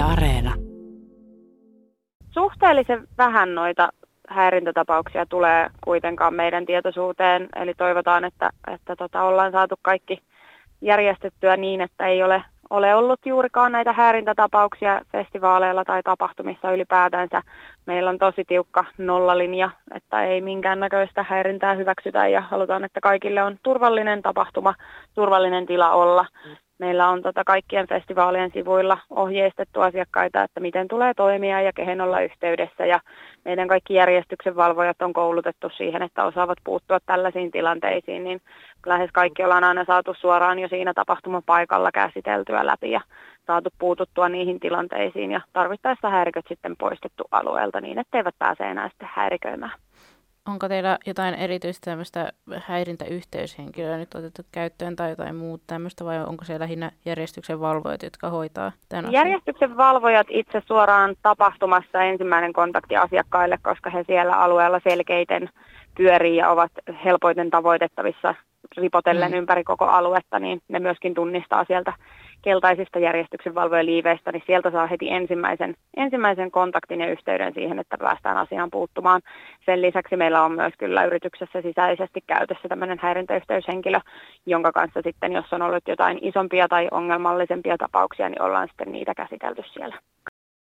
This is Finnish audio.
Yle Areena. Suhteellisen vähän noita häirintätapauksia tulee kuitenkaan meidän tietoisuuteen, eli toivotaan, että, että tota, ollaan saatu kaikki järjestettyä niin, että ei ole, ole ollut juurikaan näitä häirintätapauksia festivaaleilla tai tapahtumissa ylipäätänsä. Meillä on tosi tiukka nollalinja, että ei minkäännäköistä häirintää hyväksytä ja halutaan, että kaikille on turvallinen tapahtuma, turvallinen tila olla. Meillä on tota kaikkien festivaalien sivuilla ohjeistettu asiakkaita, että miten tulee toimia ja kehen olla yhteydessä. Ja meidän kaikki järjestyksen valvojat on koulutettu siihen, että osaavat puuttua tällaisiin tilanteisiin. Niin lähes kaikki ollaan aina saatu suoraan jo siinä tapahtumapaikalla käsiteltyä läpi ja saatu puututtua niihin tilanteisiin ja tarvittaessa häiriköt sitten poistettu alueelta niin, etteivät pääse enää sitten häiriköimään. Onko teillä jotain erityistä tämmöistä häirintäyhteyshenkilöä nyt otettu käyttöön tai jotain muuta tämmöistä vai onko se lähinnä järjestyksen valvojat, jotka hoitaa tämän Järjestyksen valvojat itse suoraan tapahtumassa ensimmäinen kontakti asiakkaille, koska he siellä alueella selkeiten pyörii ja ovat helpoiten tavoitettavissa ripotellen mm. ympäri koko aluetta, niin ne myöskin tunnistaa sieltä keltaisista järjestyksen liiveistä, niin sieltä saa heti ensimmäisen, ensimmäisen kontaktin ja yhteyden siihen, että päästään asiaan puuttumaan. Sen lisäksi meillä on myös kyllä yrityksessä sisäisesti käytössä tämmöinen häirintäyhteyshenkilö, jonka kanssa sitten, jos on ollut jotain isompia tai ongelmallisempia tapauksia, niin ollaan sitten niitä käsitelty siellä